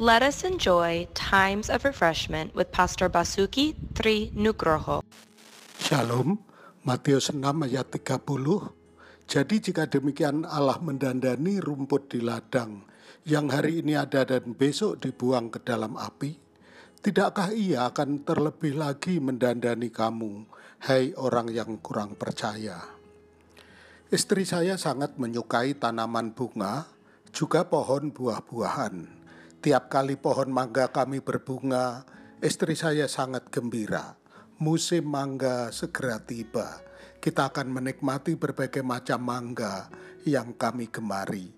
Let us enjoy times of refreshment with Pastor Basuki Tri Nugroho. Shalom, Matius 6 ayat 30. Jadi jika demikian Allah mendandani rumput di ladang yang hari ini ada dan besok dibuang ke dalam api, tidakkah ia akan terlebih lagi mendandani kamu, hai orang yang kurang percaya? Istri saya sangat menyukai tanaman bunga, juga pohon buah-buahan. Tiap kali pohon mangga kami berbunga, istri saya sangat gembira. Musim mangga segera tiba. Kita akan menikmati berbagai macam mangga yang kami gemari.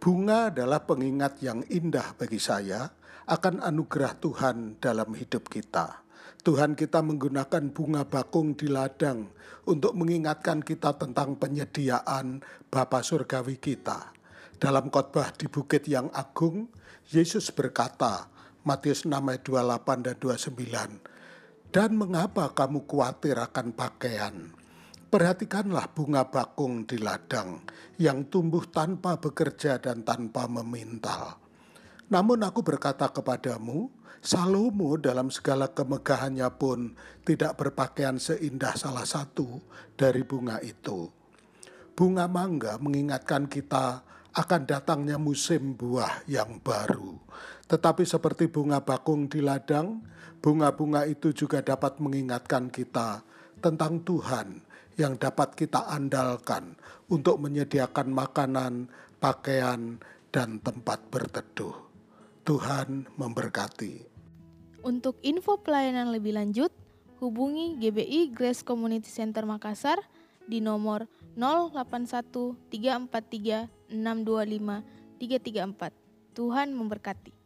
Bunga adalah pengingat yang indah bagi saya akan anugerah Tuhan dalam hidup kita. Tuhan kita menggunakan bunga bakung di ladang untuk mengingatkan kita tentang penyediaan Bapa Surgawi kita. Dalam khotbah di Bukit yang Agung, Yesus berkata, Matius 6 ayat 28 dan 29, Dan mengapa kamu khawatir akan pakaian? Perhatikanlah bunga bakung di ladang yang tumbuh tanpa bekerja dan tanpa memintal. Namun aku berkata kepadamu, Salomo dalam segala kemegahannya pun tidak berpakaian seindah salah satu dari bunga itu. Bunga mangga mengingatkan kita akan datangnya musim buah yang baru. Tetapi seperti bunga bakung di ladang, bunga-bunga itu juga dapat mengingatkan kita tentang Tuhan yang dapat kita andalkan untuk menyediakan makanan, pakaian, dan tempat berteduh. Tuhan memberkati. Untuk info pelayanan lebih lanjut, hubungi GBI Grace Community Center Makassar di nomor 081 343 625 334. Tuhan memberkati.